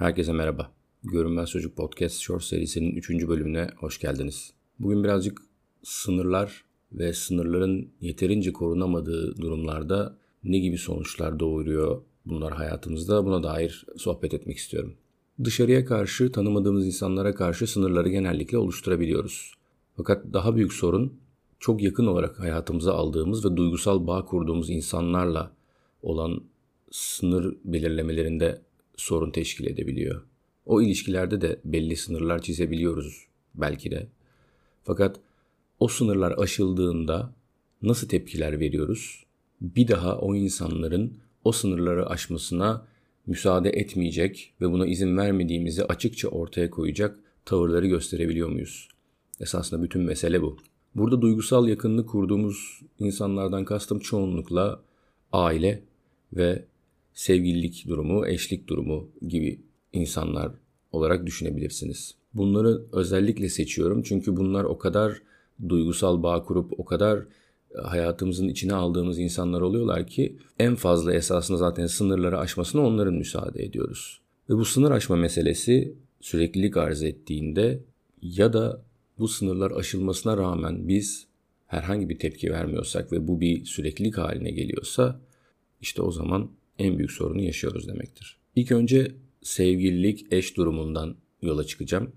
Herkese merhaba. Görünmez Çocuk Podcast Short serisinin 3. bölümüne hoş geldiniz. Bugün birazcık sınırlar ve sınırların yeterince korunamadığı durumlarda ne gibi sonuçlar doğuruyor bunlar hayatımızda buna dair sohbet etmek istiyorum. Dışarıya karşı tanımadığımız insanlara karşı sınırları genellikle oluşturabiliyoruz. Fakat daha büyük sorun çok yakın olarak hayatımıza aldığımız ve duygusal bağ kurduğumuz insanlarla olan sınır belirlemelerinde sorun teşkil edebiliyor. O ilişkilerde de belli sınırlar çizebiliyoruz belki de. Fakat o sınırlar aşıldığında nasıl tepkiler veriyoruz? Bir daha o insanların o sınırları aşmasına müsaade etmeyecek ve buna izin vermediğimizi açıkça ortaya koyacak tavırları gösterebiliyor muyuz? Esasında bütün mesele bu. Burada duygusal yakınlık kurduğumuz insanlardan kastım çoğunlukla aile ve sevgililik durumu, eşlik durumu gibi insanlar olarak düşünebilirsiniz. Bunları özellikle seçiyorum çünkü bunlar o kadar duygusal bağ kurup o kadar e, hayatımızın içine aldığımız insanlar oluyorlar ki en fazla esasında zaten sınırları aşmasına onların müsaade ediyoruz. Ve bu sınır aşma meselesi süreklilik arz ettiğinde ya da bu sınırlar aşılmasına rağmen biz herhangi bir tepki vermiyorsak ve bu bir süreklilik haline geliyorsa işte o zaman en büyük sorunu yaşıyoruz demektir. İlk önce sevgililik, eş durumundan yola çıkacağım.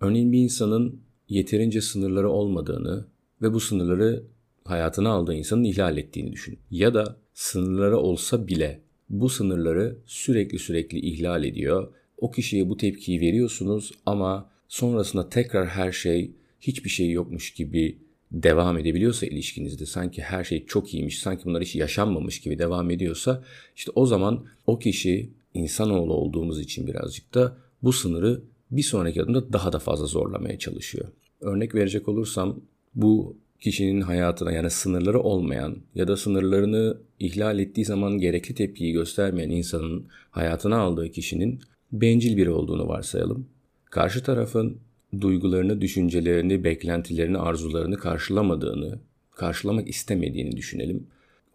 Örneğin bir insanın yeterince sınırları olmadığını ve bu sınırları hayatına aldığı insanın ihlal ettiğini düşün. Ya da sınırları olsa bile bu sınırları sürekli sürekli ihlal ediyor. O kişiye bu tepkiyi veriyorsunuz ama sonrasında tekrar her şey hiçbir şey yokmuş gibi devam edebiliyorsa ilişkinizde sanki her şey çok iyiymiş, sanki bunlar hiç yaşanmamış gibi devam ediyorsa işte o zaman o kişi insanoğlu olduğumuz için birazcık da bu sınırı bir sonraki adımda daha da fazla zorlamaya çalışıyor. Örnek verecek olursam bu kişinin hayatına yani sınırları olmayan ya da sınırlarını ihlal ettiği zaman gerekli tepkiyi göstermeyen insanın hayatına aldığı kişinin bencil biri olduğunu varsayalım. Karşı tarafın duygularını, düşüncelerini, beklentilerini, arzularını karşılamadığını, karşılamak istemediğini düşünelim.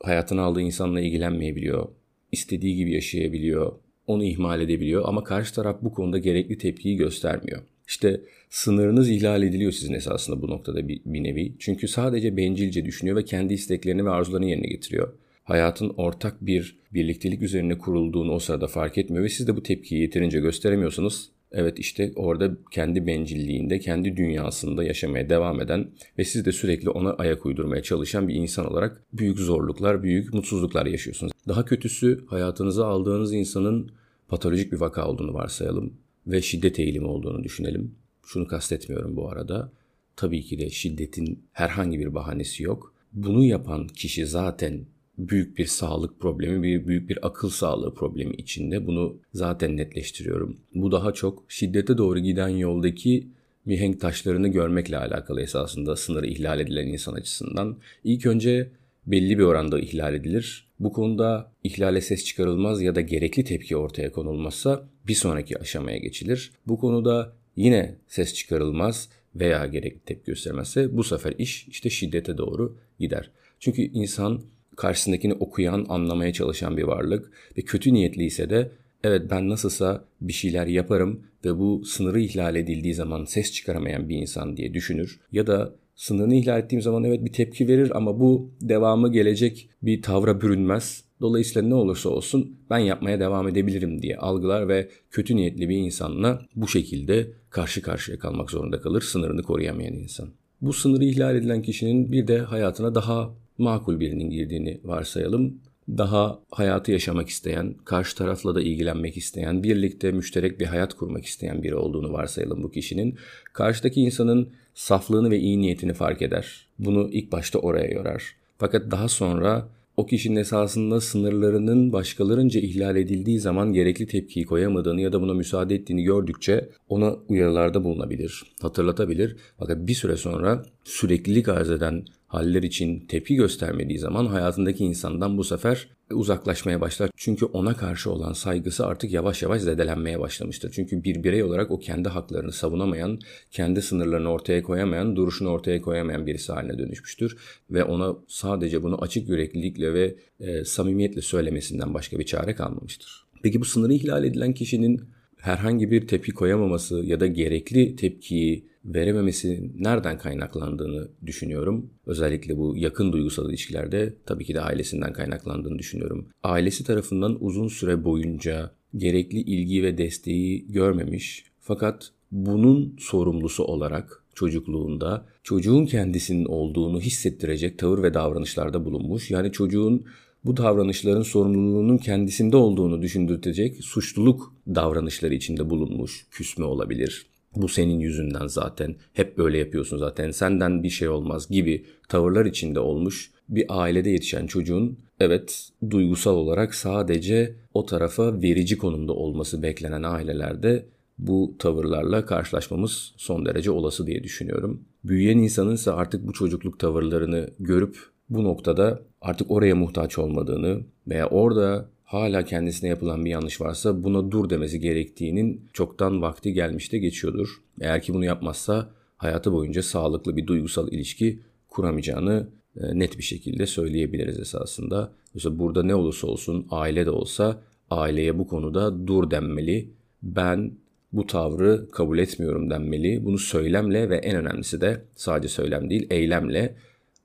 Hayatına aldığı insanla ilgilenmeyebiliyor, istediği gibi yaşayabiliyor, onu ihmal edebiliyor ama karşı taraf bu konuda gerekli tepkiyi göstermiyor. İşte sınırınız ihlal ediliyor sizin esasında bu noktada bir, bir nevi. Çünkü sadece bencilce düşünüyor ve kendi isteklerini ve arzularını yerine getiriyor. Hayatın ortak bir birliktelik üzerine kurulduğunu o sırada fark etmiyor ve siz de bu tepkiyi yeterince gösteremiyorsanız Evet işte orada kendi bencilliğinde, kendi dünyasında yaşamaya devam eden ve siz de sürekli ona ayak uydurmaya çalışan bir insan olarak büyük zorluklar, büyük mutsuzluklar yaşıyorsunuz. Daha kötüsü hayatınıza aldığınız insanın patolojik bir vaka olduğunu varsayalım ve şiddet eğilimi olduğunu düşünelim. Şunu kastetmiyorum bu arada. Tabii ki de şiddetin herhangi bir bahanesi yok. Bunu yapan kişi zaten büyük bir sağlık problemi, bir büyük bir akıl sağlığı problemi içinde. Bunu zaten netleştiriyorum. Bu daha çok şiddete doğru giden yoldaki mihenk taşlarını görmekle alakalı esasında sınırı ihlal edilen insan açısından. İlk önce belli bir oranda ihlal edilir. Bu konuda ihlale ses çıkarılmaz ya da gerekli tepki ortaya konulmazsa bir sonraki aşamaya geçilir. Bu konuda yine ses çıkarılmaz veya gerekli tepki göstermezse bu sefer iş işte şiddete doğru gider. Çünkü insan karşısındakini okuyan, anlamaya çalışan bir varlık ve kötü niyetliyse de evet ben nasılsa bir şeyler yaparım ve bu sınırı ihlal edildiği zaman ses çıkaramayan bir insan diye düşünür. Ya da sınırını ihlal ettiğim zaman evet bir tepki verir ama bu devamı gelecek bir tavra bürünmez. Dolayısıyla ne olursa olsun ben yapmaya devam edebilirim diye algılar ve kötü niyetli bir insanla bu şekilde karşı karşıya kalmak zorunda kalır sınırını koruyamayan insan. Bu sınırı ihlal edilen kişinin bir de hayatına daha makul birinin girdiğini varsayalım. Daha hayatı yaşamak isteyen, karşı tarafla da ilgilenmek isteyen, birlikte müşterek bir hayat kurmak isteyen biri olduğunu varsayalım bu kişinin. Karşıdaki insanın saflığını ve iyi niyetini fark eder. Bunu ilk başta oraya yorar. Fakat daha sonra o kişinin esasında sınırlarının başkalarınca ihlal edildiği zaman gerekli tepkiyi koyamadığını ya da buna müsaade ettiğini gördükçe ona uyarılarda bulunabilir, hatırlatabilir. Fakat bir süre sonra süreklilik arz eden haller için tepki göstermediği zaman hayatındaki insandan bu sefer uzaklaşmaya başlar. Çünkü ona karşı olan saygısı artık yavaş yavaş zedelenmeye başlamıştır. Çünkü bir birey olarak o kendi haklarını savunamayan, kendi sınırlarını ortaya koyamayan, duruşunu ortaya koyamayan birisi haline dönüşmüştür. Ve ona sadece bunu açık yüreklilikle ve e, samimiyetle söylemesinden başka bir çare kalmamıştır. Peki bu sınırı ihlal edilen kişinin herhangi bir tepki koyamaması ya da gerekli tepkiyi verememesi nereden kaynaklandığını düşünüyorum. Özellikle bu yakın duygusal ilişkilerde tabii ki de ailesinden kaynaklandığını düşünüyorum. Ailesi tarafından uzun süre boyunca gerekli ilgi ve desteği görmemiş fakat bunun sorumlusu olarak çocukluğunda çocuğun kendisinin olduğunu hissettirecek tavır ve davranışlarda bulunmuş. Yani çocuğun bu davranışların sorumluluğunun kendisinde olduğunu düşündürtecek suçluluk davranışları içinde bulunmuş. Küsme olabilir. Bu senin yüzünden zaten. Hep böyle yapıyorsun zaten. Senden bir şey olmaz gibi tavırlar içinde olmuş bir ailede yetişen çocuğun evet duygusal olarak sadece o tarafa verici konumda olması beklenen ailelerde bu tavırlarla karşılaşmamız son derece olası diye düşünüyorum. Büyüyen insanın ise artık bu çocukluk tavırlarını görüp bu noktada artık oraya muhtaç olmadığını veya orada hala kendisine yapılan bir yanlış varsa buna dur demesi gerektiğinin çoktan vakti gelmişte geçiyordur. Eğer ki bunu yapmazsa hayatı boyunca sağlıklı bir duygusal ilişki kuramayacağını e, net bir şekilde söyleyebiliriz esasında. Mesela burada ne olursa olsun aile de olsa aileye bu konuda dur denmeli. Ben bu tavrı kabul etmiyorum denmeli. Bunu söylemle ve en önemlisi de sadece söylem değil eylemle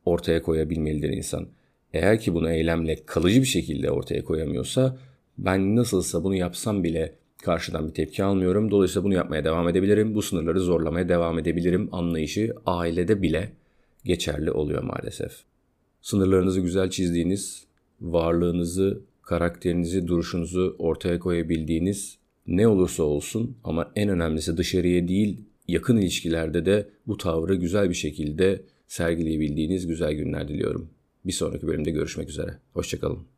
ortaya koyabilmelidir insan. Eğer ki bunu eylemle kalıcı bir şekilde ortaya koyamıyorsa ben nasılsa bunu yapsam bile karşıdan bir tepki almıyorum. Dolayısıyla bunu yapmaya devam edebilirim. Bu sınırları zorlamaya devam edebilirim anlayışı ailede bile geçerli oluyor maalesef. Sınırlarınızı güzel çizdiğiniz, varlığınızı, karakterinizi, duruşunuzu ortaya koyabildiğiniz ne olursa olsun ama en önemlisi dışarıya değil yakın ilişkilerde de bu tavrı güzel bir şekilde sergileyebildiğiniz güzel günler diliyorum. Bir sonraki bölümde görüşmek üzere. Hoşçakalın.